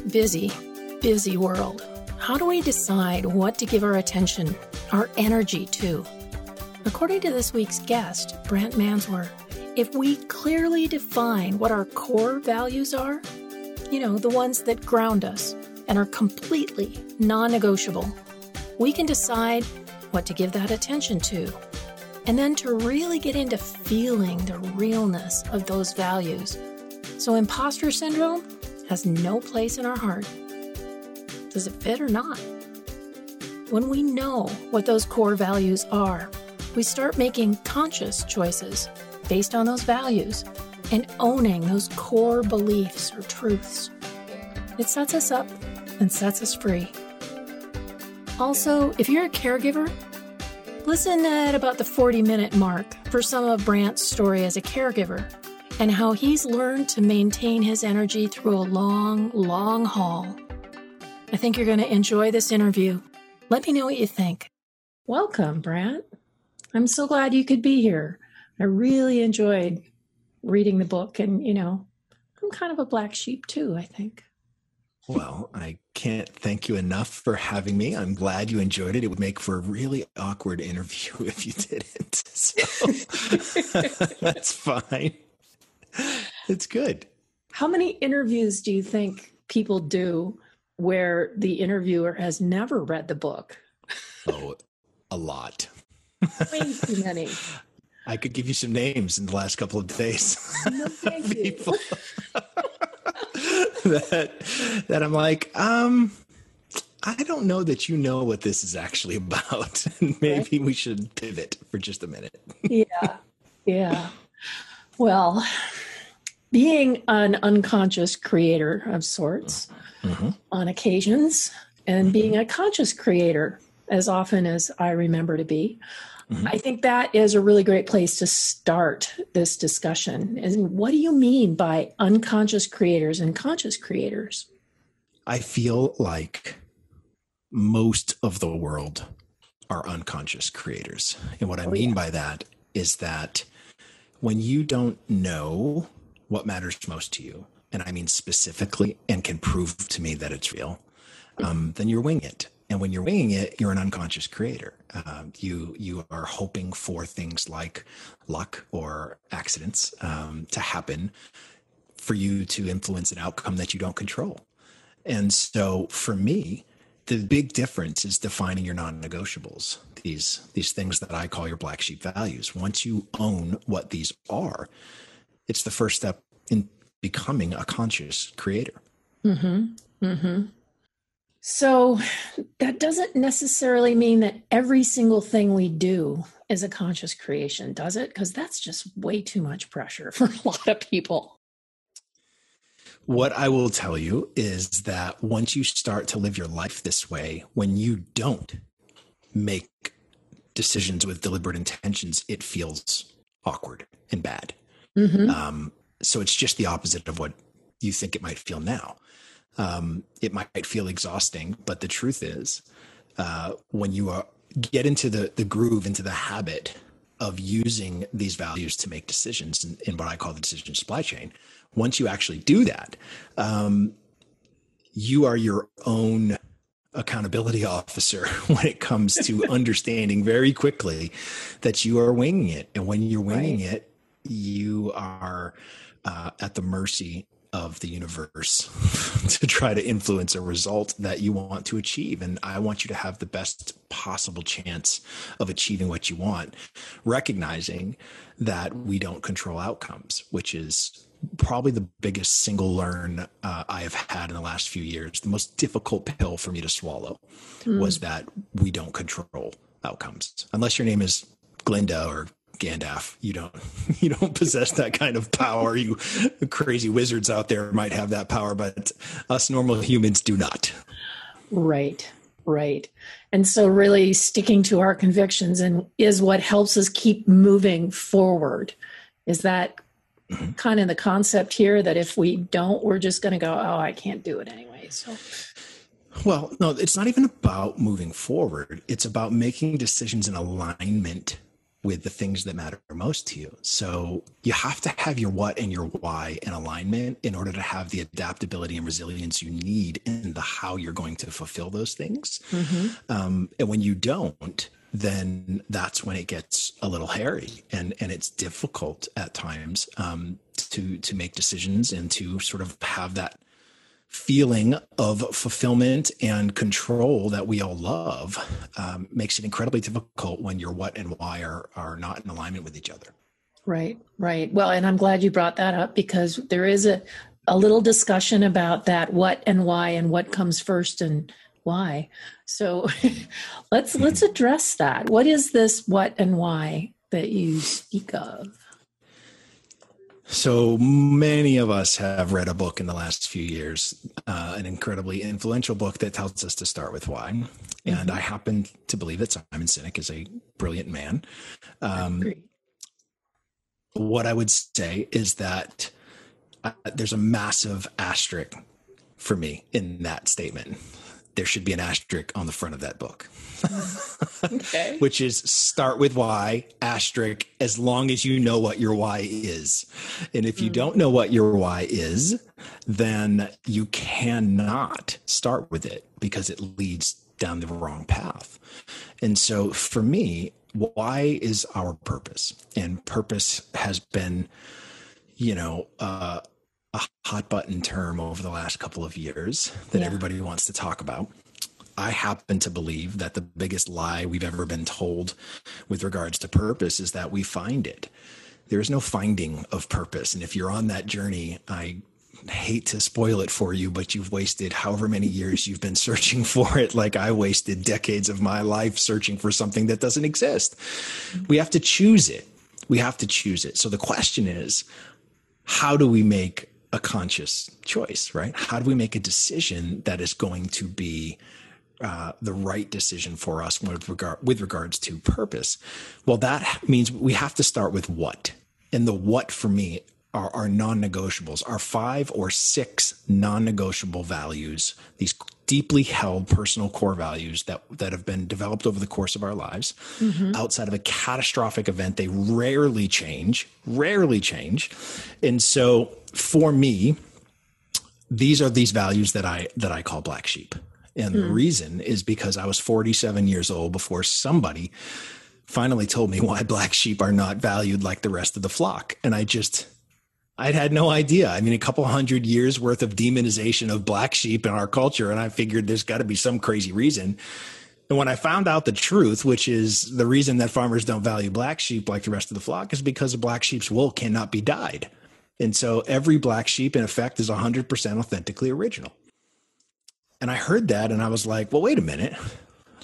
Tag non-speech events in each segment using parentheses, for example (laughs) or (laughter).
busy, busy world, how do we decide what to give our attention, our energy to? According to this week's guest, Brant Menswar, if we clearly define what our core values are, you know, the ones that ground us and are completely non negotiable, we can decide what to give that attention to. And then to really get into feeling the realness of those values. So, imposter syndrome has no place in our heart. Does it fit or not? When we know what those core values are, we start making conscious choices based on those values and owning those core beliefs or truths. It sets us up and sets us free. Also, if you're a caregiver, listen at about the 40 minute mark for some of Brant's story as a caregiver and how he's learned to maintain his energy through a long, long haul. I think you're going to enjoy this interview. Let me know what you think. Welcome, Brant. I'm so glad you could be here. I really enjoyed reading the book, and you know, I'm kind of a black sheep too, I think. Well, I can't thank you enough for having me. I'm glad you enjoyed it. It would make for a really awkward interview (laughs) if you didn't. So (laughs) that's fine. It's good. How many interviews do you think people do where the interviewer has never read the book? Oh, a lot. Way too many. (laughs) I could give you some names in the last couple of days. No, thank People (laughs) that that I'm like, um, I don't know that you know what this is actually about. (laughs) Maybe we should pivot for just a minute. yeah. Yeah. Well, being an unconscious creator of sorts Mhm. on occasions and being a conscious creator as often as I remember to be. Mhm. I think that is a really great place to start this discussion. And what do you mean by unconscious creators and conscious creators? I feel like most of the world are unconscious creators. And what I Oh, mean yeah. by that is that when you don't know what matters most to you, and I mean specifically, and can prove to me that it's real, um, then you're winging it. And when you're winging it, you're an unconscious creator. Um, you you are hoping for things like luck or accidents um, to happen for you to influence an outcome that you don't control. And so for me, the big difference is defining your non-negotiables. These these things that I call your black sheep values. Once you own what these are, it's the first step in becoming a conscious creator. Mm-hmm. Mm-hmm. So that doesn't necessarily mean that every single thing we do is a conscious creation, does it? Because that's just way too much pressure (laughs) for a lot of people. What I will tell you is that once you start to live your life this way, when you don't make decisions with deliberate intentions, it feels awkward and bad. Mm-hmm. Um, so it's just the opposite of what you think it might feel now. Um, it might feel exhausting, but the truth is, uh, when you are, get into the the groove, into the habit of using these values to make decisions in, in what I call the decision supply chain, once you actually do that, um, you are your own accountability (laughs) officer when it comes to (laughs) understanding very quickly that you are winging it. And when you're winging it, you are uh, at the mercy of the universe (laughs) to try to influence a result that you want to achieve. And I want you to have the best possible chance of achieving what you want, recognizing that we don't control outcomes, which is probably the biggest single learn uh, I have had in the last few years. The most difficult pill for me to swallow was that we don't control outcomes. Unless your name is Glinda or Gandalf, you don't (laughs) you don't possess that kind of power. You crazy wizards out there might have that power, but us normal humans do not. Right, right. And so, really sticking to our convictions and is what helps us keep moving forward. Is that kind of the concept here that if we don't, we're just going to go, oh, I can't do it anyway. So, Well, no, it's not even about moving forward. It's about making decisions in alignment with the things that matter most to you. So you have to have your what and your why in alignment in order to have the adaptability and resilience you need in the how you're going to fulfill those things. Mm-hmm. Um, and when you don't, then that's when it gets a little hairy and and it's difficult at times um, to to make decisions and to sort of have that feeling of fulfillment and control that we all love um, makes it incredibly difficult when your what and why are, are not in alignment with each other. Right, right. Well, and I'm glad you brought that up because there is a, a little discussion about that what and why and what comes first and why. So (laughs) let's let's address that. What is this what and why that you speak of? So many of us have read a book in the last few years, uh, an incredibly influential book that tells us to start with why. Mm-hmm. And I happen to believe that Simon Sinek is a brilliant man. Um, I what I would say is that uh, there's a massive asterisk for me in that statement there should be an asterisk on the front of that book. (laughs) okay. (laughs) Which is start with why, asterisk, as long as you know what your why is. And if you mm. don't know what your why is, then you cannot start with it because it leads down the wrong path. And so for me, why is our purpose? And purpose has been, you know, uh, a hot button term over the last couple of years that yeah. everybody wants to talk about. I happen to believe that the biggest lie we've ever been told with regards to purpose is that we find it. There is no finding of purpose. And if you're on that journey, I hate to spoil it for you, but you've wasted however many years you've been searching (laughs) for it, like I wasted decades of my life searching for something that doesn't exist. We have to choose it. We have to choose it. So the question is, how do we make a conscious choice, right? How do we make a decision that is going to be uh, the right decision for us with regard with regards to purpose? Well, that means we have to start with what, and the what for me are, are non-negotiables, are five or six non-negotiable values. These deeply held personal core values that that have been developed over the course of our lives. Mm-hmm. Outside of a catastrophic event, they rarely change, rarely change, and so for me, these are these values that I that I call black sheep. And the hmm. reason is because I was 47 years old before somebody finally told me (laughs) why black sheep are not valued like the rest of the flock. And I just I'd had no idea. I mean, a couple hundred years worth of demonization of black sheep in our culture. And I figured there's got to be some crazy reason. And when I found out the truth, which is the reason that farmers don't value black sheep like the rest of the flock, is because a black sheep's wool cannot be dyed. And so every black sheep, in effect, is 100% authentically original. And I heard that and I was like, well, wait a minute.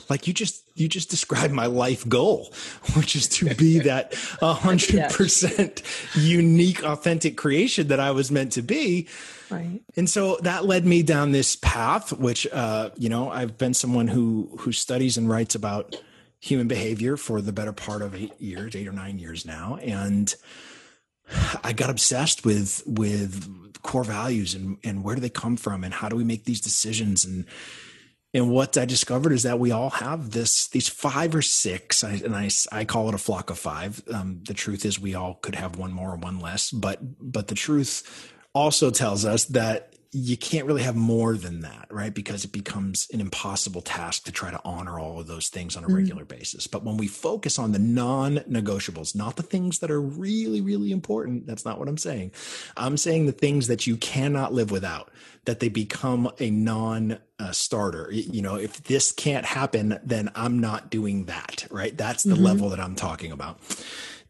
Like you just you just described my life goal, (laughs) which is to be (laughs) that 100% unique authentic creation that I was meant to be. Right. And so that led me down this path which uh you know, I've been someone who who studies and writes about human behavior for the better part of 8 years, 8 or 9 years now and I got obsessed with with core values and and where do they come from and how do we make these decisions? And and what I discovered is that we all have this these five or six and I, I call it a flock of five. Um, the truth is we all could have one more or one less but but the truth also tells us that you can't really have more than that, right? Because it becomes an impossible task to try to honor all of those things on a mm. regular basis. But when we focus on the non negotiables, not the things that are really, really important, that's not what I'm saying. I'm saying the things that you cannot live without, that they become a non uh, starter. You know, if this can't happen, then I'm not doing that, right? That's the mm-hmm. level that I'm talking about.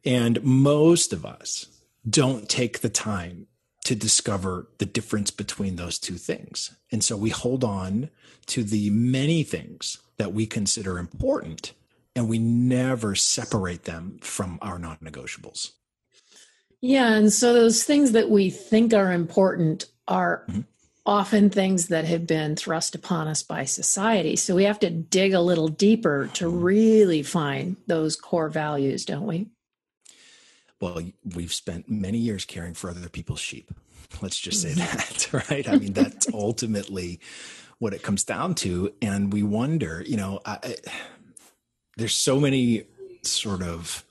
And most of us don't take the time to discover the difference between those two things. And so we hold on to the many things that we consider important and we never separate them from our non negotiables. Yeah. And so those things that we think are important are mm-hmm. often things that have been thrust upon us by society. So we have to dig a little deeper to mm-hmm. really find those core values, don't we? Well, we've spent many years caring for other people's sheep. (laughs) Let's just say mm-hmm. that, (laughs) right? I mean, that's (laughs) ultimately what it comes down to. And we wonder, you know, I, there's so many sort of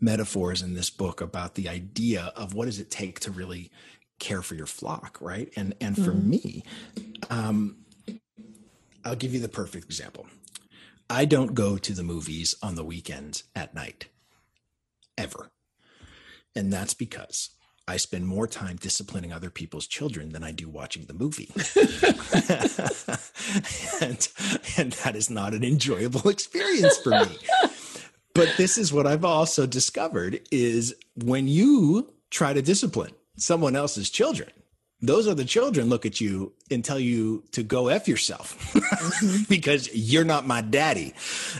metaphors in this book about the idea of what does it take to really care for your flock, right? And and for mm-hmm. me, um, I'll give you the perfect example. I don't go to the movies on the weekends at night, ever, and that's because I spend more time disciplining other people's children than I do watching the movie. (laughs) and, and that is not an enjoyable experience for me. But this is what I've also discovered is when you try to discipline someone else's children, those other children look at you and tell you to go F yourself mm-hmm. (laughs) because you're not my daddy.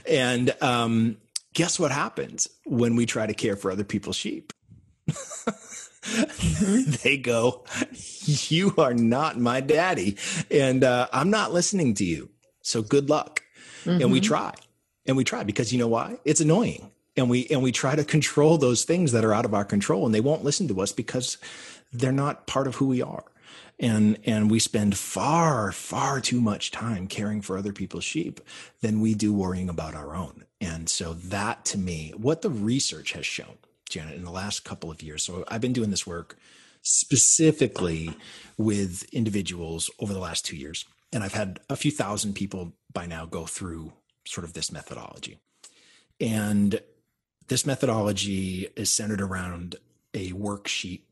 And um, guess what happens when we try to care for other people's sheep? (laughs) They go, You are not my daddy. And uh, I'm not listening to you. So good luck. Mm-hmm. And we mm-hmm. try. And we try because you know why? It's annoying. And we and we try to control those things that are out of our control and they won't listen to us because they're not part of who we are. And and we spend far, far too much time caring for other people's sheep than we do worrying about our own. And so that to me, what the research has shown Janet, in the last couple of years. So I've been doing this work specifically with individuals over the last two years. And I've had a few thousand people by now go through sort of this methodology. And this methodology is centered around a worksheet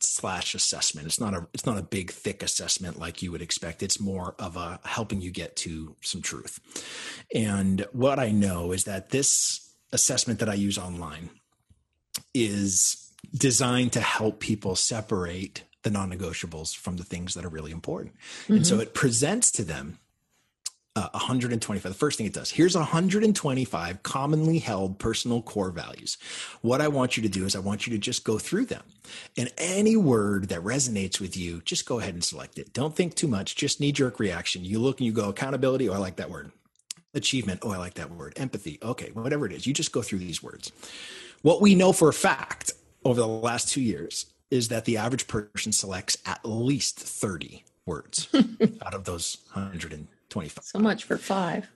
slash assessment. It's not a it's not a big thick assessment like you would expect. It's more of a helping you get to some truth. And what I know is that this assessment that I use online is designed to help people separate the non-negotiables from the things that are really important. Mm-hmm. And so mm-hmm. it presents to them uh, 125. The first thing it does, here's 125 commonly held personal core values. What I want you to do is I want you to just go through them. And any word that resonates with you, just go ahead and select it. Don't think too much, just knee jerk reaction. You look and you go, accountability, oh, I like that word. Achievement, oh, I like that word. Empathy, okay, whatever it is. You just go through these words. What we know for a fact over the last two years is that the average person selects at least 30 words (laughs) out of those 125. So much for five.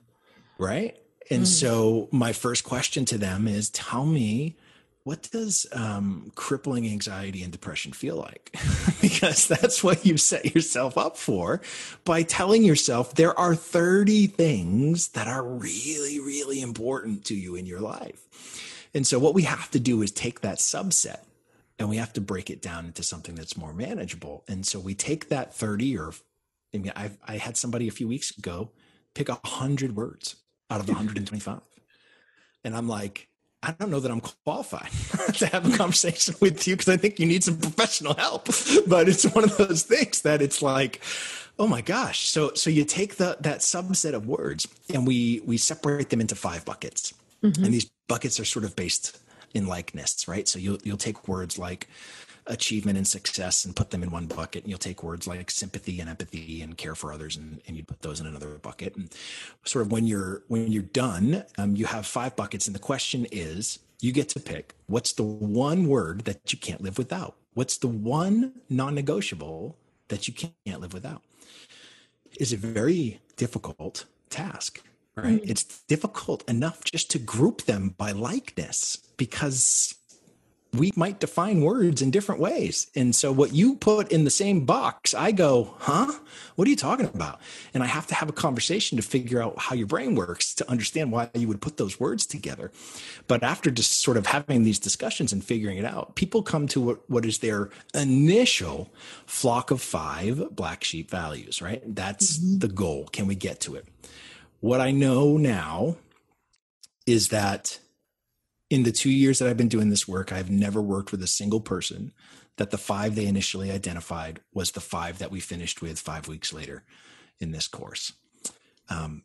Right. And mm. so my first question to them is tell me what does um, crippling anxiety and depression feel like? (laughs) because that's what you set yourself up for by telling yourself there are 30 things that are really, really important to you in your life. And so what we have to do is take that subset and we have to break it down into something that's more manageable. And so we take that 30 or I mean, i I had somebody a few weeks ago pick a hundred words out of the 125. And I'm like, I don't know that I'm qualified (laughs) to have a conversation (laughs) with you because I think you need some professional help. (laughs) But it's one of those things that it's like, oh my gosh. So so you take the that subset of words and we we separate them into five buckets. Mm-hmm. And these buckets are sort of based in likeness, right? So you'll you'll take words like achievement and success and put them in one bucket. And you'll take words like sympathy and empathy and care for others and, and you put those in another bucket. And sort of when you're when you're done, um, you have five buckets. And the question is, you get to pick what's the one word that you can't live without? What's the one non-negotiable that you can't live without? Is a very difficult task right? Mm-hmm. It's difficult enough just to group them by likeness because we might define words in different ways. And so what you put in the same box, I go, huh? What are you talking about? And I have to have a conversation to figure out how your brain works to understand why you would put those words together. But after just sort of having these discussions and figuring it out, people come to what, what is their initial flock of five black sheep values, right? That's mm-hmm. the goal. Can we get to it? What I know now is that in the two years that I've been doing this work, I've never worked with a single person that the five they initially identified was the five that we finished with five weeks later in this course. Um,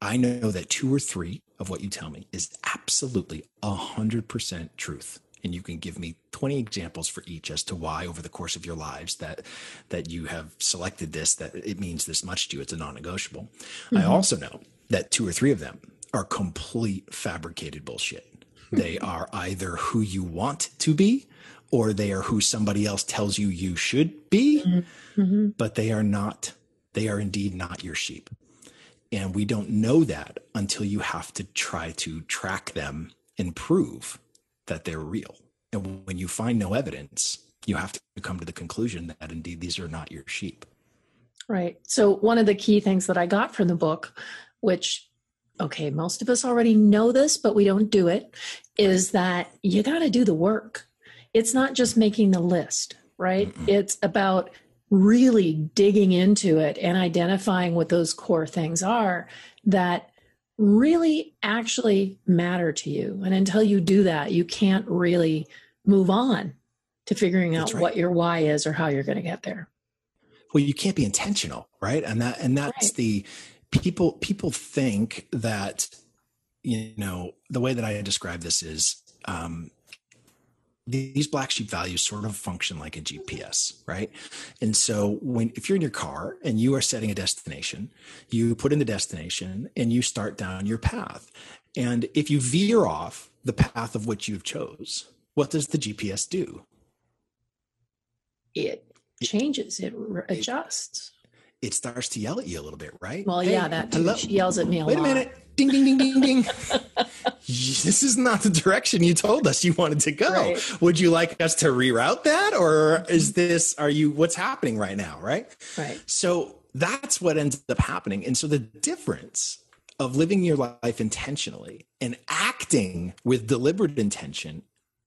I know that two or three of what you tell me is absolutely a hundred percent truth and you can give me 20 examples for each as to why over the course of your lives that that you have selected this that it means this much to you it's a non-negotiable mm-hmm. i also know that two or three of them are complete fabricated bullshit (laughs) they are either who you want to be or they are who somebody else tells you you should be mm-hmm. but they are not they are indeed not your sheep and we don't know that until you have to try to track them and prove that they're real. And when you find no evidence, you have to come to the conclusion that indeed these are not your sheep. Right. So, one of the key things that I got from the book, which, okay, most of us already know this, but we don't do it, is that you got to do the work. It's not just making the list, right? Mm-hmm. It's about really digging into it and identifying what those core things are that really actually matter to you. And until you do that, you can't really move on to figuring out right. what your why is or how you're going to get there. Well, you can't be intentional, right? And that and that's right. the people people think that you know the way that I describe this is um, these black sheep values sort of function like a GPS, right? And so when if you're in your car and you are setting a destination, you put in the destination and you start down your path. And if you veer off the path of which you've chose, what does the GPS do? It changes, it adjusts. It, it starts to yell at you a little bit, right? Well, hey, yeah, that yells at me a Wait lot. Wait a minute. Ding, ding, ding, ding, ding. (laughs) this is not the direction you told us you wanted to go. Right. Would you like us to reroute that? Or is this, are you, what's happening right now? Right. Right. So that's what ends up happening. And so the difference of living your life intentionally and acting with deliberate intention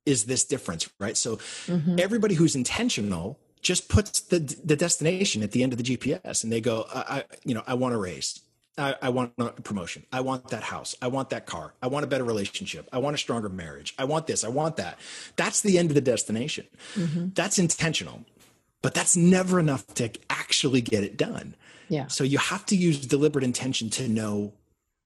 is this difference, right? So mm-hmm. everybody who's intentional just puts the the destination at the end of the GPS and they go, I, I you know, I want to raise. I, I, want a promotion. I want that house. I want that car. I want a better relationship. I want a stronger marriage. I want this. I want that. That's the end of the destination. Mm-hmm. That's intentional, but that's never enough to actually get it done. Yeah. So you have to use deliberate intention to know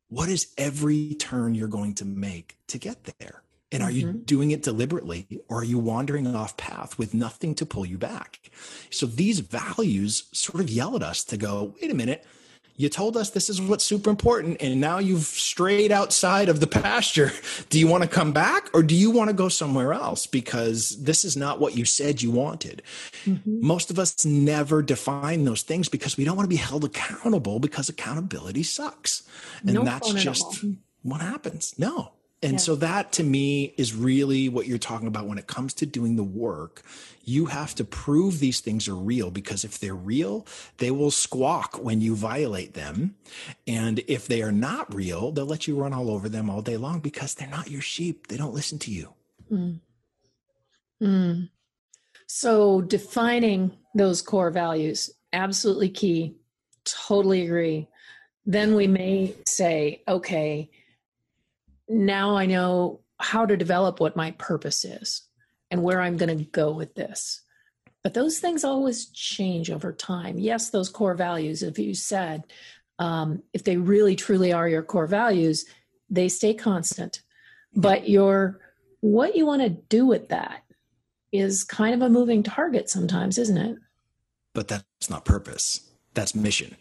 what is every turn you're going to make to get there. And are mm-hmm. you doing it deliberately or are you wandering off path with nothing to pull you back? So these values sort of yell at us to go, wait a minute, you told us this is what's super important and now you've strayed outside of the pasture. Do you want to come back or do you want to go somewhere else? Because this is not what you said you wanted. Mm-hmm. most of us never define those things because we don't want to be held accountable because accountability sucks. And no that's just what happens. No and yeah. so that to me is really what you're talking about when it comes to doing the work. You have to prove these things are real because if they're real, they will squawk when you violate them. And if they are not real, they'll let you run all over them all day long because they're not your sheep. They don't listen to you. Mm. Mm. So defining those core values, absolutely key. Totally agree. Then we may say, okay, now I know how to develop what my purpose is and where I'm going to go with this. But those things always change over time. Yes, those core values, if you said, um, if they really truly are your core values, they stay constant. But your what you want to do with that is kind of a moving target sometimes, isn't it? But that's not purpose. That's mission.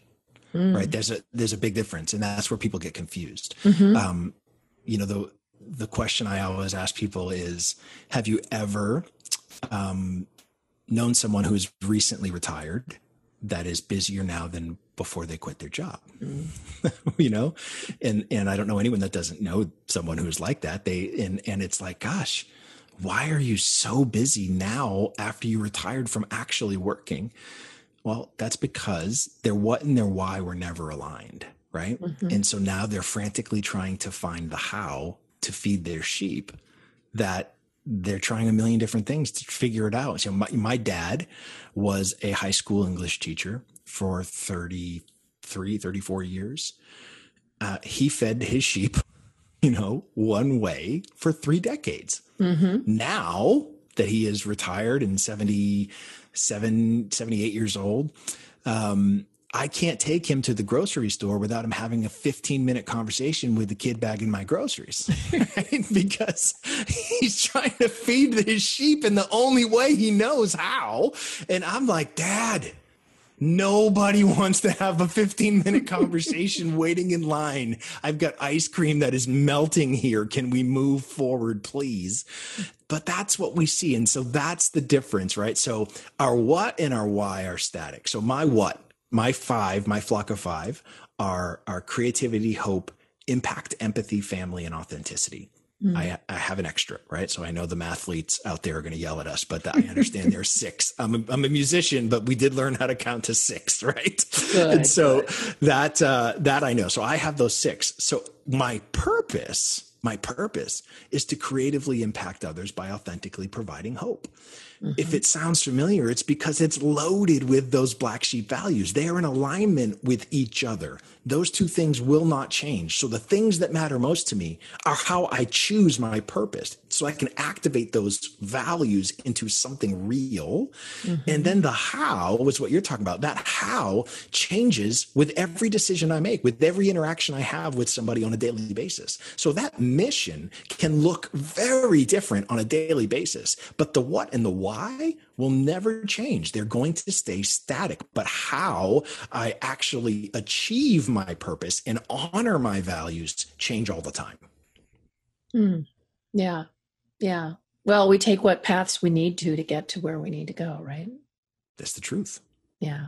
Mm. Right. There's a there's a big difference, and that's where people get confused. Mm-hmm. Um, you know the the question I always ask people is, have you ever um, known someone who's recently retired that is busier now than before they quit their job? Mm. (laughs) you know, and and I don't know anyone that doesn't know someone who's like that. They and and it's like, gosh, why are you so busy now after you retired from actually working? Well, that's because their what and their why were never aligned right? Mm-hmm. And so now they're frantically trying to find the how to feed their sheep that they're trying a million different things to figure it out. So my, my dad was a high school English teacher for 33, 34 years. Uh, he fed his sheep, (laughs) you know, one way for three decades. Mm-hmm. Now that he is retired and 77, 78 years old, um, I can't take him to the grocery store without him having a 15 minute conversation with the kid bagging my groceries (laughs) right? because he's trying to feed his sheep in the only way he knows how. And I'm like, Dad, nobody wants to have a 15 minute (laughs) conversation waiting in line. I've got ice cream that is melting here. Can we move forward, please? But that's what we see. And so that's the difference, right? So our what and our why are static. So my what my five, my flock of five, are are creativity, hope, impact, empathy, family, and authenticity. Mm. I, I have an extra, right? So I know the mathletes out there are going to yell at us, but I understand there's (laughs) six. I'm a, I'm a musician, but we did learn how to count to six, (laughs) right? Good, and so good. that uh, that I know. So I have those six. So my purpose, my purpose is to creatively impact others by authentically providing hope. Mm-hmm. If it sounds familiar, it's because it's loaded with those black sheep values. They are in alignment with each other. Those two things will not change. So the things that matter most to me are how I choose my purpose. So I can activate those values into something real. Mm-hmm. And then the how was what you're talking about. That how changes with every decision I make, with every interaction I have with somebody on a daily basis. So that mission can look very different on a daily basis. But the what and the why why will never change. They're going to stay static. But how I actually achieve my purpose and honor my values change all the time. Mm. Yeah. Yeah. Well, we take what paths we need to to get to where we need to go, right? That's the truth. Yeah.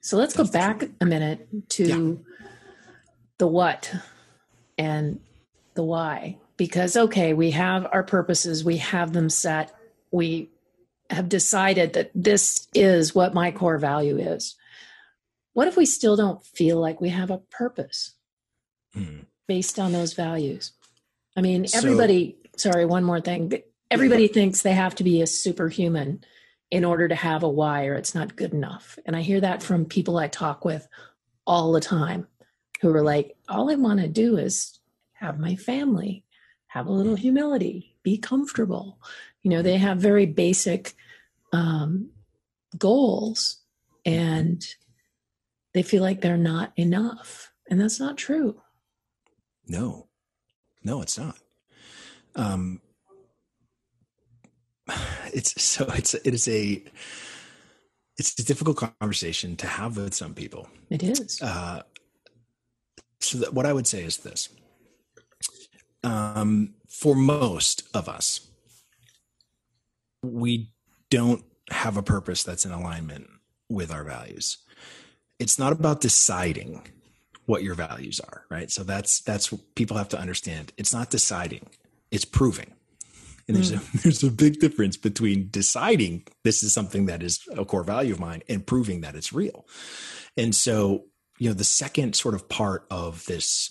So let's That's go back a minute to yeah. the what and the why. Because, okay, we have our purposes, we have them set, we have decided that this is what my core value is. What if we still don't feel like we have a purpose mm. based on those values? I mean, everybody, so, sorry, one more thing. Everybody yeah. thinks they have to be a superhuman in order to have a why or it's not good enough. And I hear that from people I talk with all the time who are like, all I want to do is have my family, have a little humility, be comfortable. You know, they have very basic um, goals and they feel like they're not enough. And that's not true. No, no, it's not. Um, (sighs) it's so it's it is a it's a difficult conversation to have with some people. It is. Uh, so that what I would say is this: um, for most of us, we don't have a purpose that's in alignment with our values. It's not about deciding what your values are, right? So that's that's what people have to understand. It's not deciding, it's proving. And there's mm. a (laughs) there's a big difference between deciding this is something that is a core value of mine and proving that it's real. And so, you know, the second sort of part of this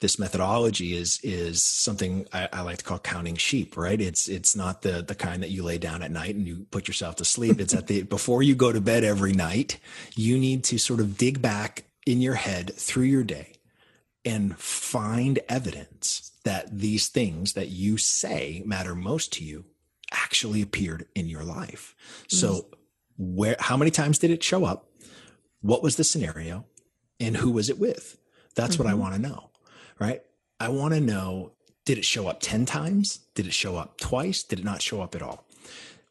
this methodology is is something I, I, like to call counting sheep right? It's it's not the the kind that you lay down at night and you put yourself to sleep. It's at the (laughs) before you go to bed every night you need to sort of dig back in your head through your day and find evidence that these things that you say matter most to you actually appeared in your life. So where how many times did it show up? What was the scenario? And who was it with? That's mm-hmm. what i mm-hmm. want to know right? I want to know did it show up 10 times? Did it show up twice? Did it not show up at all?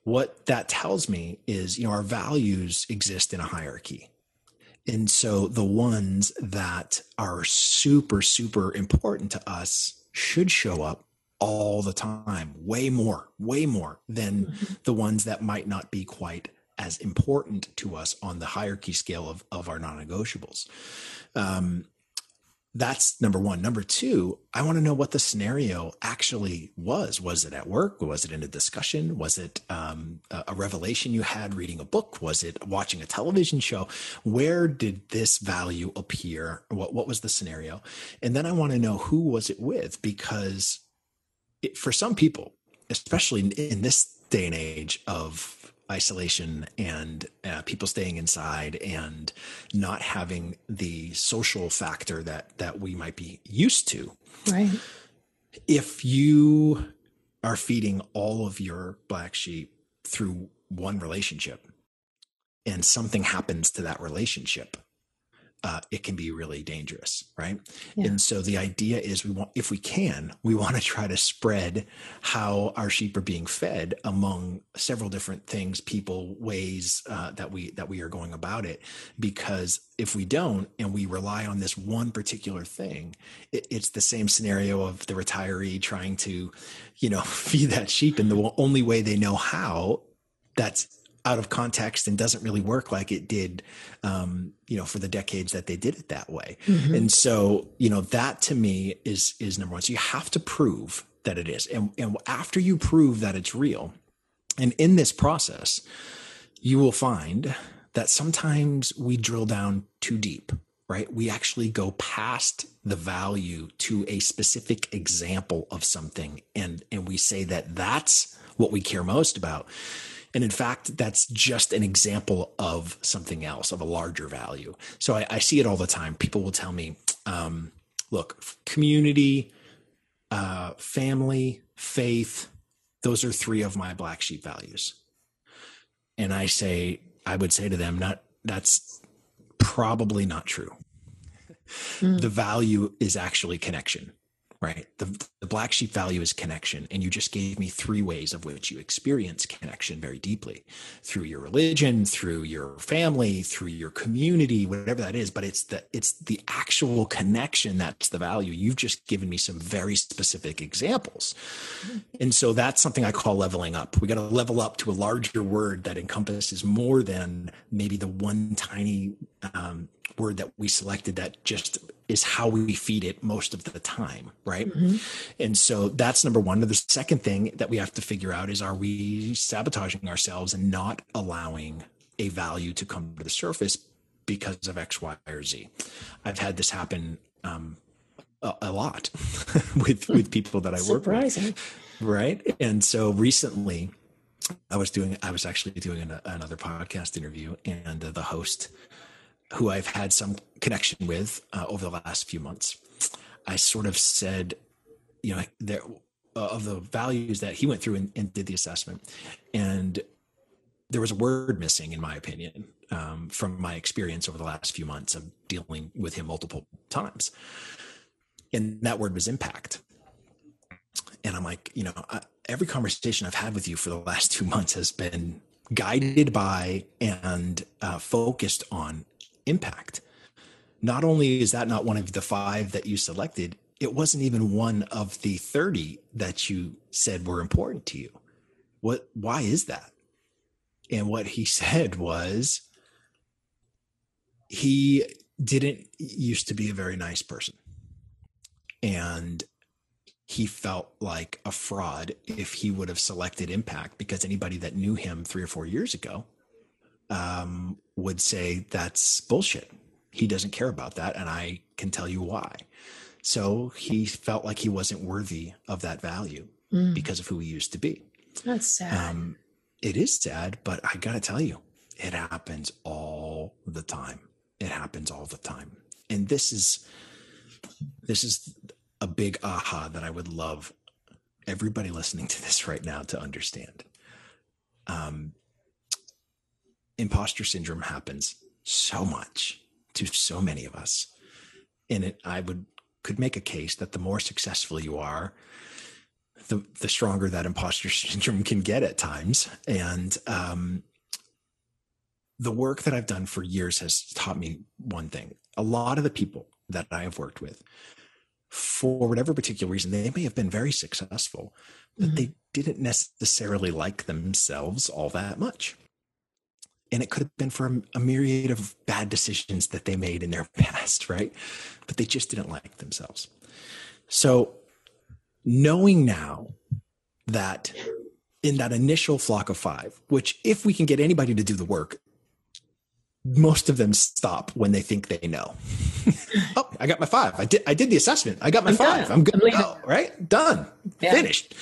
What that tells me is, you know, our values exist in a hierarchy. And so the ones that are super, super important to us should show up all the time, way more, way more than mm-hmm. the ones that might not be quite as important to us on the hierarchy scale of, of our non negotiables. Um, that's number one. Number two, I want to know what the scenario actually was. Was it at work? Was it in a discussion? Was it um, a revelation you had reading a book? Was it watching a television show? Where did this value appear? What, what was the scenario? And then I want to know who was it with because it, for some people, especially in this day and age of isolation and uh, people staying inside and not having the social factor that that we might be used to. Right. If you are feeding all of your black sheep through one relationship and something happens to that relationship uh, it can be really dangerous, right? Yeah. And so the idea is we want, if we can, we want to try to spread how our sheep are being fed among several different things, people, ways uh, that we that we are going about it. Because if we don't, and we rely on this one particular thing, it, it's the same scenario of the retiree trying to, you know, (laughs) feed that sheep in the only way they know how. That's out of context and doesn't really work like it did, um, you know, for the decades that they did it that way. Mm-hmm. And so, you know, that to me is is number one. So you have to prove that it is. And, and after you prove that it's real, and in this process, you will find that sometimes we drill down too deep, right? We actually go past the value to a specific example of something and and we say that that's what we care most about. And in fact, that's just an example of something else, of a larger value. So I, I see it all the time. People will tell me, um, look, community, uh, family, faith, those are three of my black sheep values. And I say, I would say to them, not that's probably not true. Mm. The value is actually connection right? The, the black sheep value is connection. And you just gave me three ways of which you experience connection very deeply through your religion, through your family, through your community, whatever that is. But it's the, it's the actual connection that's the value. You've just given me some very specific examples. And so that's something I call leveling up. We got to level up to a larger word that encompasses more than maybe the one tiny um, word that we selected that just is how we feed it most of the time, right? Mm-hmm. And so that's number one. The second thing that we have to figure out is are we sabotaging ourselves and not allowing a value to come to the surface because of X, Y, or Z? I've had this happen um, a, a, lot (laughs) with with people that I work Surprising. with, right? And so recently, I was doing I was actually doing an, another podcast interview, and uh, the host who I've had some connection with uh, over the last few months, I sort of said, you know, there uh, of the values that he went through and, and, did the assessment, and there was a word missing, in my opinion, um, from my experience over the last few months of dealing with him multiple times, and that word was impact. And I'm like, you know, I, every conversation I've had with you for the last (laughs) two months has been guided by and uh, focused on impact. Not only is that not one of the five that you selected, it wasn't even one of the 30 that you said were important to you. What why is that? And what he (laughs) said was he didn't used to be a very nice person. And he felt like a fraud if he would have selected impact because anybody that knew him three or four years ago um, would say that's bullshit. He doesn't care about that. And I can tell you why. So he felt like he wasn't worthy of that value mm. because of who he used to be. That's sad. Um, it is sad, but I got to tell you, it happens all the time. It happens all the time. And this is this is a big aha that I would love everybody listening to this right now to understand. Um, imposter syndrome happens so much to so many of us. And it, I would could make a case that the more successful you are, the the stronger that imposter (laughs) syndrome can get at times. And um, the work that I've done for years has taught me one thing. A lot of the people that I have worked with, for whatever particular reason, they may have been very successful, but mm-hmm. they didn't necessarily like themselves all that much and it could have been for a, myriad of bad decisions that they made in their (laughs) past, right? But they just didn't like themselves. So, knowing now that in that initial flock of five, which if we can get anybody to do the work, most of them stop when they think they know. (laughs) oh, I got my five. I did. I did the assessment. I got my I'm five. Done. I'm good. Go, right? Done. Yeah. Finished.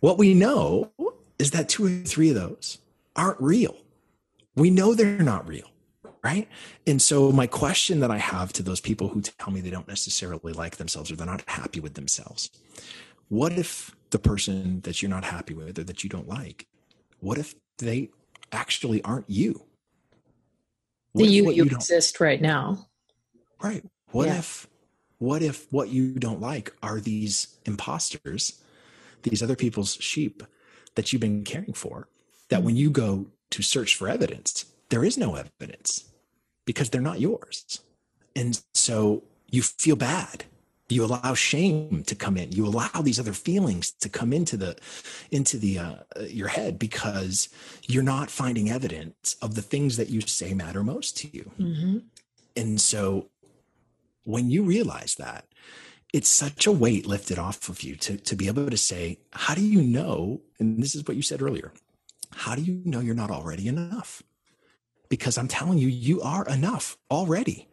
What we know is that two or three of those aren't real we know they're not real right? And so my question that i have to those people who tell me they don't necessarily like themselves or they're not happy with themselves what if the person that you're not happy with or that you don't like what if they actually aren't you? What the you you, you exist right now. Right. What yeah. if what if what you don't like are these imposters these other people's sheep that you've been caring for that when you go to search for evidence, there is no evidence because they're not yours. And so you feel bad. You allow shame to come in. You allow these other feelings to come into the into the uh, your head because you're not finding evidence of the things that you say matter most to you. Mm-hmm. And so when you realize that, it's such a weight lifted off of you to, to be able to say, how do you know? And this is what you said earlier. How do you know you're not already enough? Because I'm telling you, you are enough already.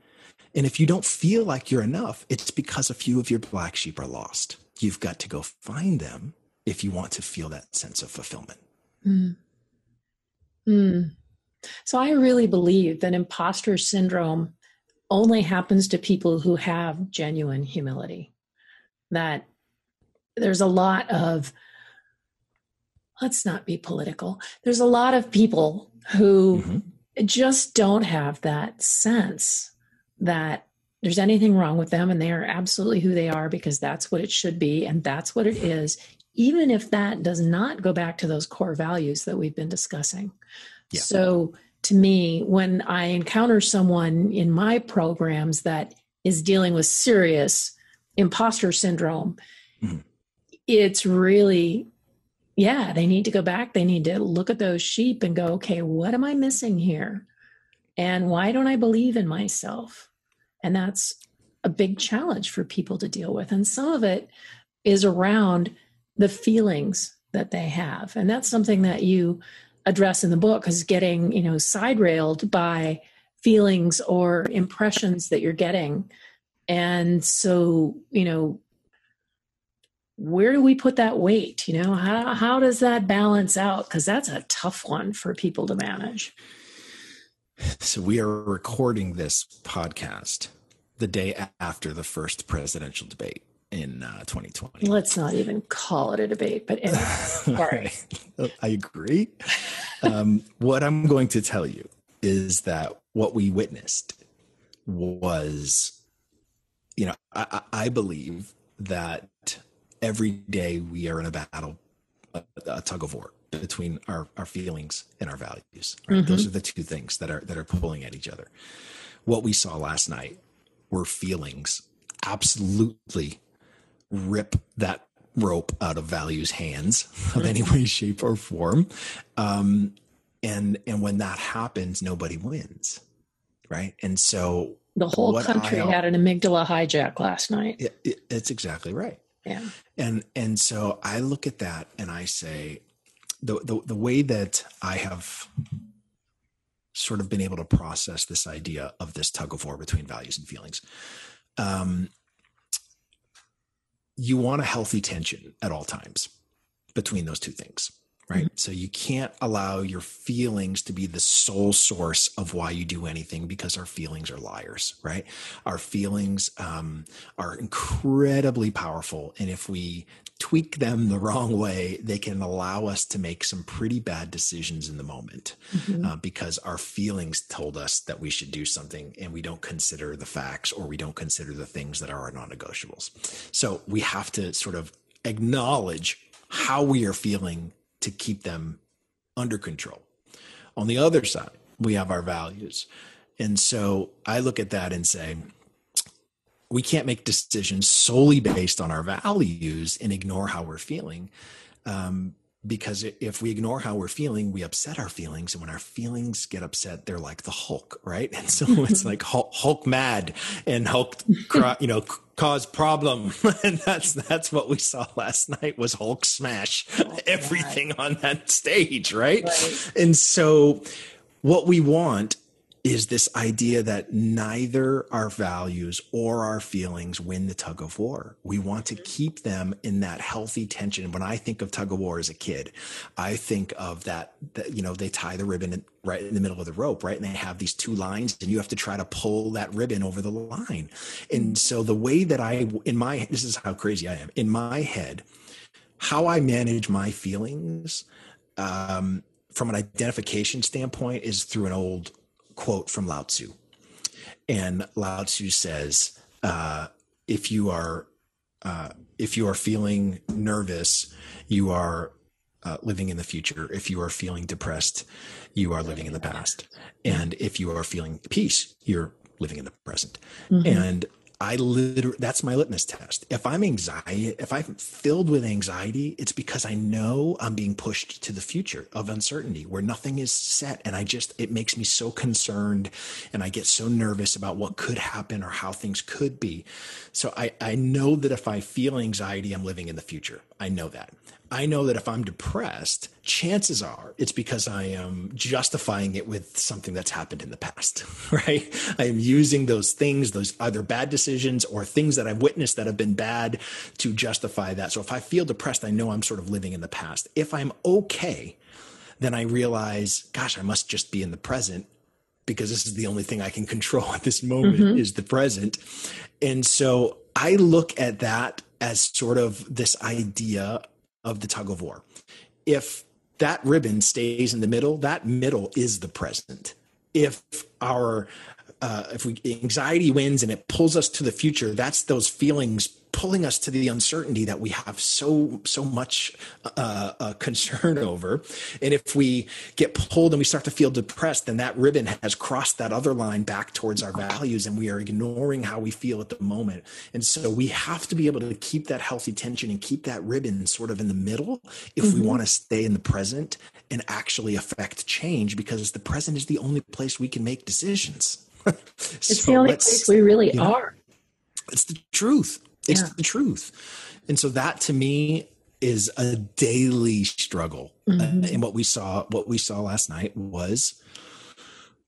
And if you don't feel like you're enough, it's because a few of your black sheep are lost. You've got to go find them if you want to feel that sense of fulfillment. Mm. Mm. So I really believe that imposter syndrome only happens to people who have genuine humility. That there's a lot of, let's not be political, there's a lot of people who mm-hmm. just don't have that sense that there's anything wrong with them and they are absolutely who they are because that's what it should be and that's what it is, even if that does not go back to those core values that we've been discussing. Yeah. So, to me, when I encounter someone in my programs that is dealing with serious imposter syndrome, mm-hmm. it's really, yeah, they need to go back. They need to look at those sheep and go, okay, what am I missing here? And why don't I believe in myself? And that's a big challenge for people to deal with. And some of it is around the feelings that they have. And that's something that you address in the book is getting, you know, side railed by feelings or impressions that you're getting. And so, you know, where do we put that weight? You know, how, how does that balance out? Because that's a tough one for people to manage. So, we are recording this podcast the day after the first presidential debate in uh, 2020. Let's not even call it a debate, but (laughs) anyway, sorry. I agree. Um, what I'm going to tell you is that what we witnessed was, you know, I, I believe that every day we are in a battle, a, a tug of war between our, our feelings and our values. Right? Mm-hmm. Those are the two things that are that are pulling at each other. What we saw last night were feelings absolutely rip that rope out of value's hands of any way shape or form um, and and when that happens nobody wins right and so the whole country I, had an amygdala hijack last night it, it, it's exactly right yeah and and so i look at that and i say the, the the way that i have sort of been able to process this idea of this tug of war between values and feelings. Um, you want a healthy tension at all times between those two things right? Mm-hmm. So you can't allow your feelings to be the sole source of why you do anything because our feelings are liars, right? Our feelings um, are incredibly powerful. And if we tweak them the wrong way, they can allow us to make some pretty bad decisions in the moment mm-hmm. uh, because our feelings told us that we should do something and we don't consider the facts or we don't consider the things that are our non negotiables. So we have to sort of acknowledge how we are feeling to keep them under control. On the other side, we have our values. And so I look at that and say, we can't make decisions solely based on our values and ignore how we're feeling. Um, because if we ignore how we're feeling, we upset our feelings. And when our feelings get upset, they're like the Hulk, right? (laughs) And so it's mm-hmm. like Hulk, Hulk mad and Hulk, you know, cause problem. (laughs) and that's, that's what we saw last night was Hulk smash oh, (laughs) everything God. on that stage, right? right? And so what we want is this idea that neither our values or our feelings win the tug of war. We want to keep them in that healthy tension. When I think of tug of war as a kid, I think of that, that you know, they tie the ribbon right in the middle of the rope, right? And they have these two lines and you have to try to pull that ribbon over the line. And so the way that I, in my, this is how crazy I am, in my head, how I manage my feelings, um, from an identification standpoint is through an old quote from Lao Tzu. And Lao Tzu says, uh, if you are uh, if you are feeling nervous, you are uh, living in the future. If you are feeling depressed, you are living in the past. And if you are feeling peace, you're living in the present. Mm-hmm. And I literally, that's my litmus test. If I'm anxiety, if I'm filled with anxiety, it's because I know I'm being pushed to the future of uncertainty where nothing is set. And I just, it makes me so concerned and I get so nervous about what could happen or how things could be. So I, I know that if I feel anxiety, I'm living in the future. I know that. I know that if I'm depressed, chances are it's because I am justifying it with something that's happened in the past, (laughs) right? I am using those things, those either bad decisions or things that I've witnessed that have been bad to justify that. So if I feel depressed, I know I'm sort of living in the past. If I'm okay, then I realize, gosh, I must just be in the present because this is the only thing I can (laughs) control at this moment mm-hmm. is the present. And so I look at that as sort of this idea of the tug of war. If that ribbon stays in the middle, that middle is the present. If our uh, if we anxiety wins and it pulls us to the future, that's those feelings pulling us to the uncertainty that we have so so much uh, uh, concern over. And if we get pulled and we start to feel depressed then that ribbon has crossed that other line back towards our values and we are ignoring how we feel at the moment. And so we have to be able to keep that healthy tension and keep that ribbon sort of in the middle if mm-hmm. we want to stay in the present and actually affect change because the present is the only place we can make decisions. (laughs) It's so the only place we really you know, are. it's the truth it's yeah. the truth. And so that to me is a daily struggle. Mm-hmm. Uh, and what we saw, what we saw last night was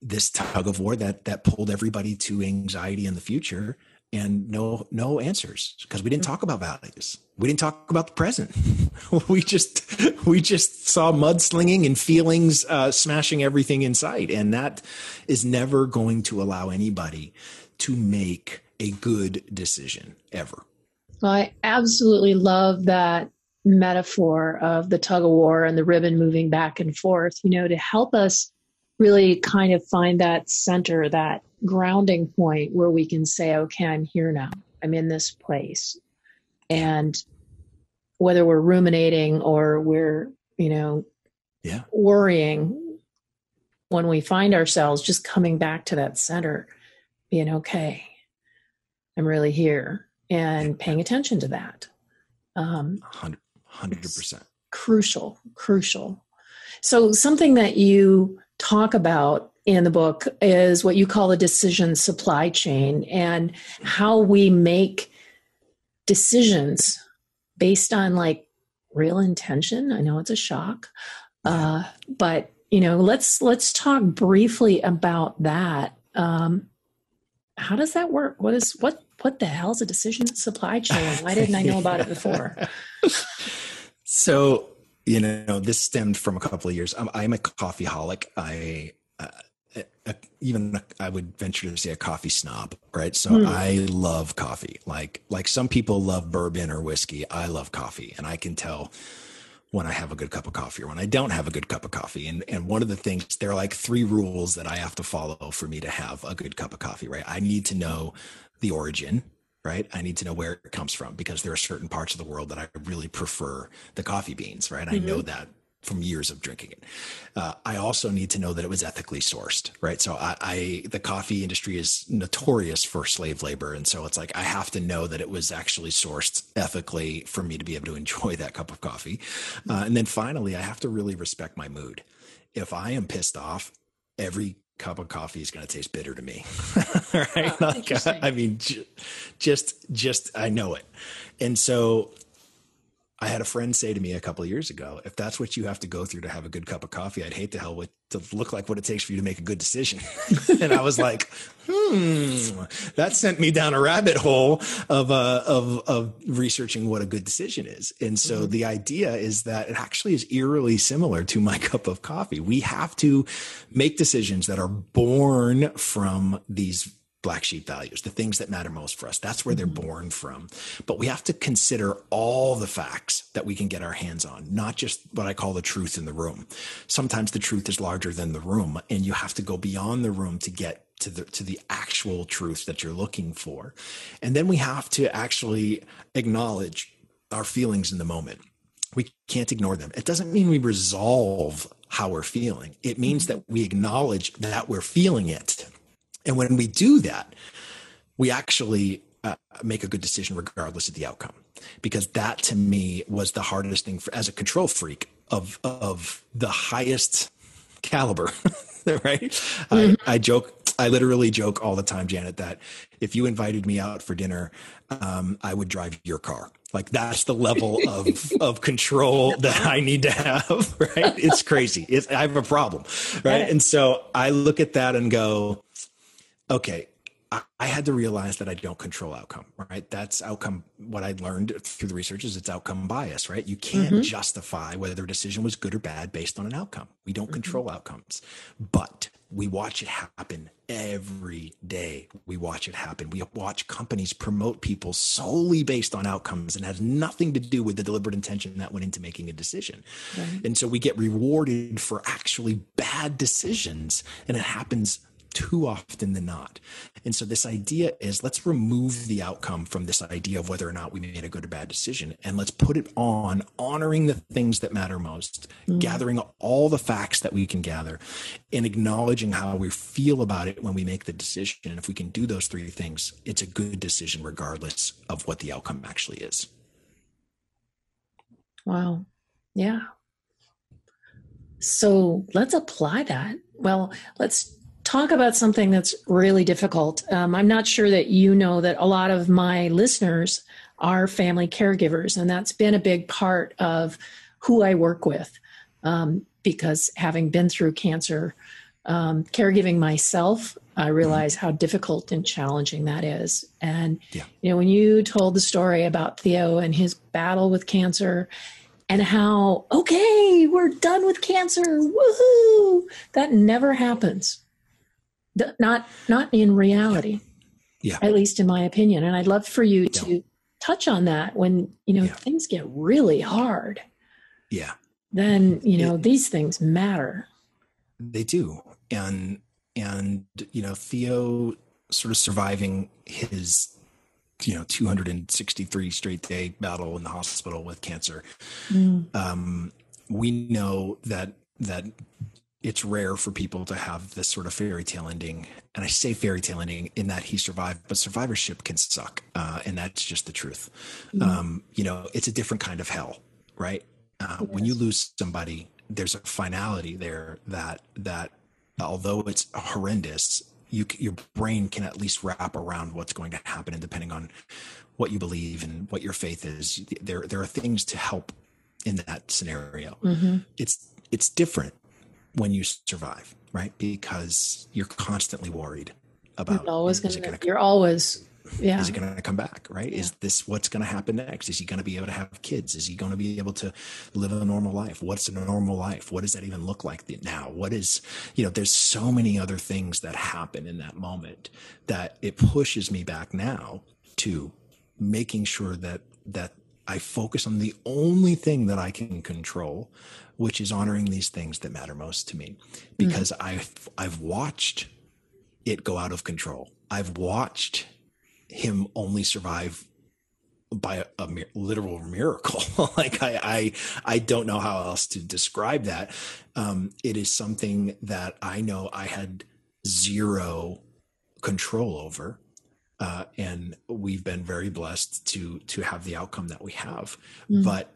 this tug of war that that pulled everybody to anxiety in the future and no no answers because we didn't mm. talk about values we didn't talk about the present (laughs) we just we just saw mudslinging and feelings uh, smashing everything in sight and that is never going to allow anybody to make a good decision ever. Well, I absolutely love that metaphor of the tug of war and the ribbon moving back and forth, you know, to help us really kind of find that center, that grounding point where we can say, okay, I'm here now. I'm in this place. And whether we're ruminating or we're, you know, yeah. worrying, when we find ourselves just coming back to that center, being okay, I'm really here and paying attention to that. Um, 100 percent crucial, crucial. So something that you talk about in the book is what you call a decision supply chain and how we make decisions based on like real intention. I know it's a shock, uh, but you know, let's let's talk briefly about that. Um, how does that work? What is what what the hell is a decision supply chain? Why didn't I know about it before? (laughs) so, you know, this stemmed from a couple of years. I'm, I'm a coffee holic. I, uh, uh, even I would venture to say a coffee snob, right? So hmm. I love coffee. Like like some people love bourbon or whiskey. I love coffee, and I can tell when I have a good cup of coffee or when I don't have a good cup of coffee. And and one of the things there are like three rules that I have to follow for me to have a good cup of coffee, right? I need to know the origin, right? I need to know where it comes from because there are certain parts of the world that I really prefer the coffee beans, right? Mm-hmm. I know mm-hmm. that from years of drinking it. Uh, I also need to know that it was ethically sourced, right? So I, I, the coffee industry is notorious for slave labor, and so it's like I have to know that it was actually sourced ethically for me to be able to (laughs) enjoy that cup of coffee. Uh, and then finally, I have to really respect my mood. If I am pissed off, every cup of coffee is going to taste bitter to me. (laughs) (laughs) right? Oh, like, I mean, just, just, I know it. And so I had a friend say to me a couple of years ago, if that's what you have to go through to have a good cup of coffee, I'd hate to hell with to look like what it takes for you to make a good decision. (laughs) and I was like, hmm, that sent me down a rabbit hole of uh, of of researching what a good decision is. And so mm-hmm. the idea is that it actually is eerily similar to my (laughs) cup of coffee. We have to make decisions that are born from these black sheep values, the things that matter most for us. That's where they're mm-hmm. born from. But we have to consider all the facts that we can get our hands on, not just what I call the truth in the room. Sometimes the truth is larger than the room, and you have to go beyond the room to get to the to the actual truth that you're looking for. And then we have to actually acknowledge our feelings in the moment. We can't ignore them. It doesn't mean we resolve how we're feeling. It means mm-hmm. that we acknowledge that we're feeling it and when we do that, we actually uh, make a good decision regardless of the outcome. Because that to me was the hardest thing for, as a control freak of of the highest caliber (laughs) right? Mm-hmm. I, I joke i literally joke all the time janet that if you invited me out for dinner um, i would drive your car. Like that's the level of (laughs) of control that i need to have (laughs) right? It's crazy. It's, i have a problem right? And so i look at that and go okay I had to realize that I don't control outcome, right? That's outcome. What I learned through the research is it's outcome bias, right? You can't mm-hmm. justify whether a decision was good or bad based on an outcome. We don't mm-hmm. control outcomes, but we watch it happen every day. We watch it happen. We watch companies promote people solely based on outcomes and has nothing to do with the deliberate intention that went into making a decision. Right. And so we get rewarded for actually bad decisions, and it happens too often than not. And so this idea is let's remove the outcome from this idea of whether or not we made a good or bad decision and let's put it on honoring the things that matter most, mm. gathering all the facts that we can gather and acknowledging how we feel about it when we make the decision. And if we can do those three things, it's a good decision regardless of what the outcome actually is. Wow. Yeah. So let's apply that. Well, let's talk about something that's really difficult. Um, I'm not sure that you know that a lot of my listeners are family caregivers, and that's been a big part of who I work with. Um, because having been through cancer, um, caregiving myself, I realize how difficult and challenging that is. And yeah. you know, when you told the story about Theo and his battle with cancer, and how okay, we're done with cancer, woohoo! That never happens not not in reality yeah. at least in my opinion. And i'd love for you to touch on that when you know yeah. things get really hard. Yeah. Then you know it, these things matter. They do. And and you know theo sort of surviving his you know 263 straight day battle in the hospital with cancer. Mm. um we know that that it's rare for people to have this sort of fairy tale ending. And I say fairy tale ending in that he survived, but survivorship can suck. Uh, and that's just the truth. Mm-hmm. Um, you know, it's a different kind of hell, right? Uh, yes. When you lose somebody, there's a finality there that, that although it's horrendous, you, your brain can at least wrap around what's going to happen. And depending on what you believe and what your faith is, there, there are things to help in that scenario. Mm-hmm. It's, it's different when you survive, right? Because you're constantly worried about. You're always going to. You're always. Yeah. Is it going to come back? Right? Yeah. Is this what's going to happen next? Is he going to be able to have kids? Is he going to be able to live a normal life? What's a normal life? What does that even look like now? What is, you know, there's so many other things that happen in that moment that it pushes me back now to making sure that, that I focus on the only thing that I can control, which is honoring these things that matter most to me because mm-hmm. I've I've watched it go out of control. I've watched him only survive by a, a literal miracle. (laughs) like I, I, I don't know how else to describe that. Um, it is something that I know I had zero control over. Uh, and we've been very blessed to to have the outcome that we have. Mm-hmm. But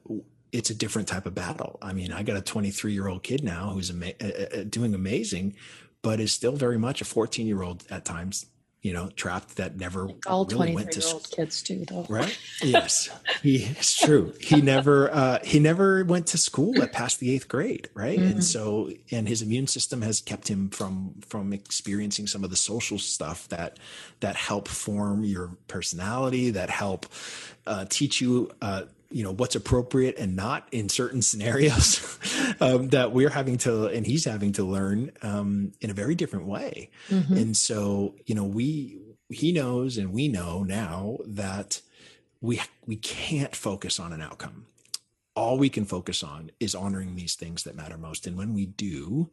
it's a different type of battle. I mean, I got a 23 year old kid now who's ama- uh, doing amazing, but is still very much a 14 year old at times. You know, trapped that never all really 23 year old kids too, though. Right? Yes, he, it's true. He never uh, he never went to school at past the eighth grade, right? Mm-hmm. And so, and his immune system has kept him from from experiencing some of the social stuff that that help form your personality, that help uh, teach you uh, you know what's appropriate and not in certain scenarios (laughs) um, that we're having to and he's having to learn um, in a very different way. Mm-hmm. and so you know we he knows and we know now that we we can't focus on an outcome. All we can focus on is honoring these things that matter most. And when we do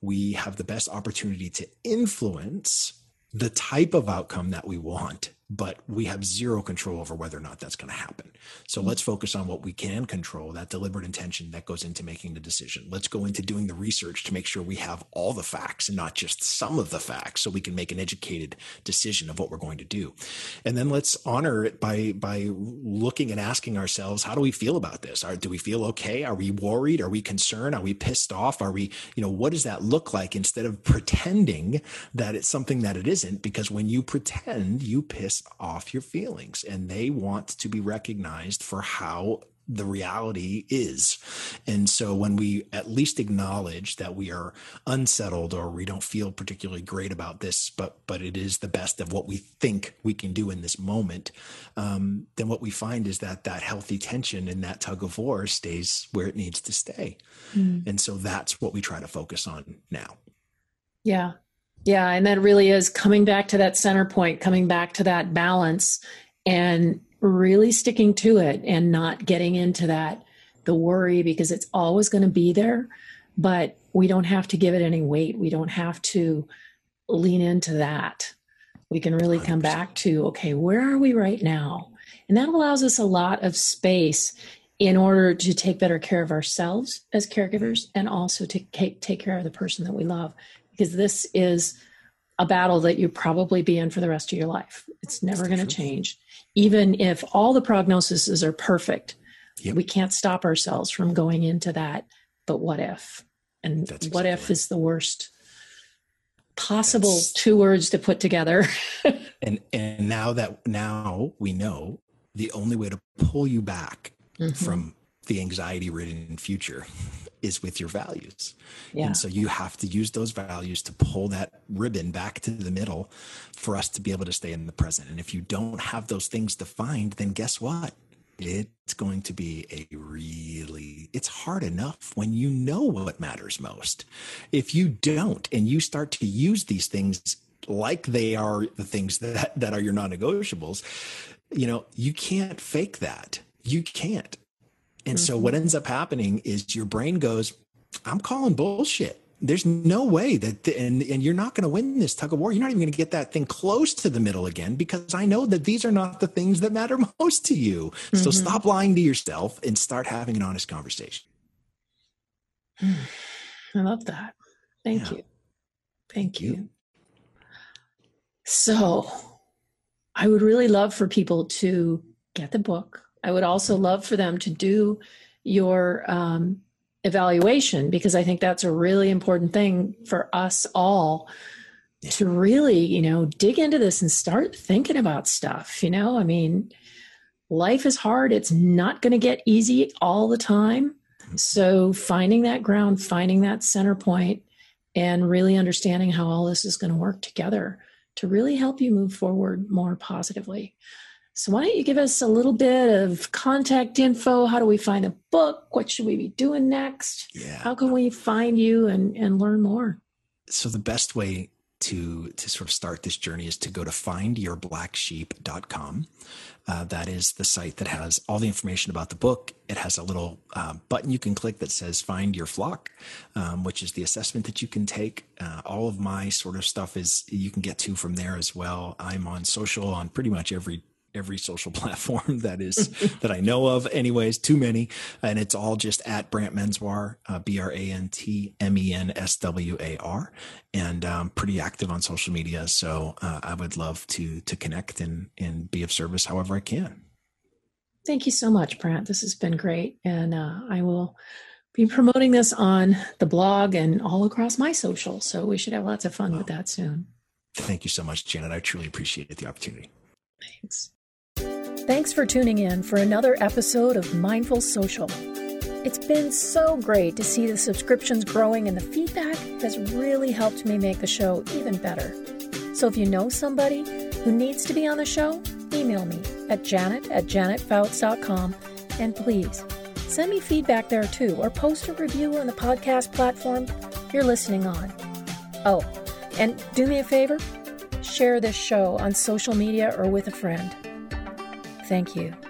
we have the best opportunity to influence the type of outcome that we want but we have zero control over whether or not that's going to happen. So mm-hmm. let's focus on what we can control, that deliberate intention that goes into making the decision. Let's go into doing the research to make sure we have all the facts and not just some of the facts so we can make an educated decision of what we're going to do. And then let's honor it by by looking and asking ourselves, how do we feel about this? Are, do we feel okay? Are we worried? Are we concerned? Are we pissed off? Are we, you know, what does that look like instead of pretending that it's something that it isn't? Because when you pretend, you piss off your feelings and they want to be recognized for how the reality is. And so when we at least acknowledge that we are unsettled or we don't feel particularly great about this, but but it is the best of what we think we can do in this moment, um, then what we find is that that healthy tension and that tug of war stays where it needs to stay. Mm. And so that's what we try to focus on now. Yeah. Yeah, and that really is coming back to that center point, coming back to that balance and really sticking to it and not getting into that the worry because it's always going to be there, but we don't have to give it any weight. We don't have to lean into that. We can really 100%. come back to okay, where are we right now? And that allows us a lot of space in order to take better care of ourselves as caregivers and also to take, take care of the person that we love because this is a battle that you probably be in for the rest of your life. It's never going to change. Even if all the prognoses are perfect, yep. we can't stop ourselves from going into that. But what if? And That's what exactly if is the worst possible That's... two words to put together. (laughs) and and now that now we know the only way to pull you back mm-hmm. from the anxiety ridden future (laughs) is with your values. Yeah. And so you have to use those values to pull that ribbon back to the middle for us to be able to stay in the present. And if you don't have those things defined, then guess what? It's going to be a really, it's hard enough when you know what matters most. If you don't and you start to use these things like they are the things that, that are your non negotiables, you know, you can't fake that. You can't. And mm-hmm. so what ends up happening is your brain goes, I'm calling bullshit. There's no way that, the, and, and you're not going to win this tug of war. You're not even going to get that thing close to the middle again because I know that these are not the things that matter (laughs) most to you. Mm-hmm. So stop lying to yourself and start having an honest conversation. (sighs) I love that. Thank yeah. you. Thank you. you. So I would really love for people to get the book, I would also love for them to do your um, evaluation because I think that's a really important thing for us all to really, you know, dig into this and start thinking about stuff. You know, I mean, life is hard, it's not going to get easy all the time. Mm-hmm. So, finding that ground, finding that center point, and really understanding how all this is going to work together to really help you move forward more positively. So, why don't you give us a little bit of contact info? How do we find a book? What should we be doing next? Yeah. How can we find you and, and learn more? So, the best way to to sort of start this journey is to go to findyourblacksheep.com. Uh, that is the site that has all the information about the book. It has a little uh, button you can click that says "Find Your Flock," um, which is the assessment that you can take. Uh, all of my sort of stuff is you can get to from there as well. I'm on social on pretty much every every social (laughs) platform that is that I know of. Anyways, too many, and it's all just at Brant Menswar, uh, B R A N T M E N S W A R, and um, pretty active on social media. So uh, I would love to to connect and and be of service however I can. Thank you so much, Brant. This has been great, and uh, I will be promoting this on the blog and all across my social. So we should have lots of fun with that soon. Thank you so much, Janet. I truly appreciate the opportunity. Thanks. Thanks for tuning in for another episode of Mindful Social. It's been so great to see the subscriptions growing, and the feedback has really helped me make the show even better. So if you know somebody who needs to be on the show, email me at janet at janetfouts.com and please send me feedback there too, or post a review on the podcast platform you're listening on. Oh, and do me a favor share this show on social media or with a friend. Thank you.